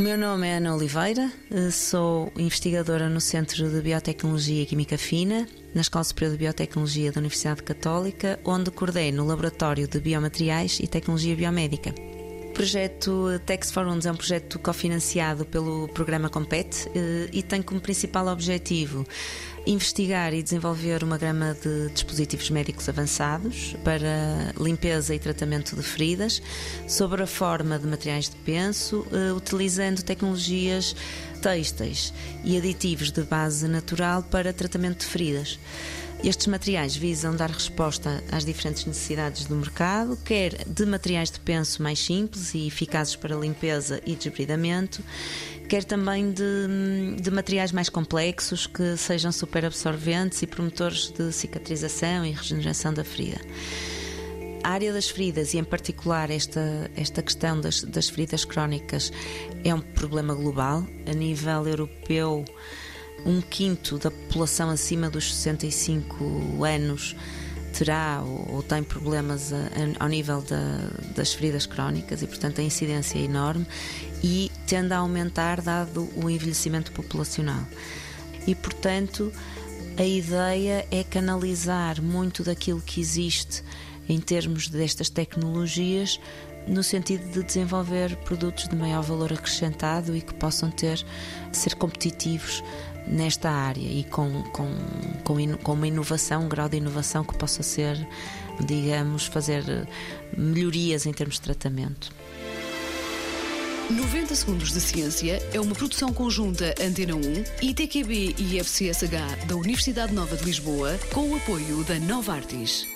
meu nome é Ana Oliveira, eh, sou investigadora no Centro de Biotecnologia e Química Fina, na Escola Superior de Biotecnologia da Universidade Católica, onde coordeno o Laboratório de Biomateriais e Tecnologia Biomédica. Projeto Tex for é um projeto cofinanciado pelo programa Compete eh, e tem como principal objetivo investigar e desenvolver uma gama de dispositivos médicos avançados para limpeza e tratamento de feridas, sobre a forma de materiais de penso, eh, utilizando tecnologias têxteis e aditivos de base natural para tratamento de feridas. Estes materiais visam dar resposta às diferentes necessidades do mercado, quer de materiais de penso mais simples e eficazes para limpeza e desbridamento, quer também de, de materiais mais complexos que sejam super absorventes e promotores de cicatrização e regeneração da ferida. A área das feridas, e em particular esta, esta questão das, das feridas crónicas, é um problema global. A nível europeu, um quinto da população acima dos 65 anos terá ou, ou tem problemas a, a, ao nível da, das feridas crónicas e, portanto, a incidência é enorme e tende a aumentar dado o envelhecimento populacional. E, portanto, a ideia é canalizar muito daquilo que existe em termos destas tecnologias no sentido de desenvolver produtos de maior valor acrescentado e que possam ter ser competitivos nesta área e com, com, com, com uma inovação, um grau de inovação que possa ser, digamos, fazer melhorias em termos de tratamento. 90 Segundos de Ciência é uma produção conjunta Antena 1, ITQB e FCSH da Universidade Nova de Lisboa, com o apoio da Nova Artis.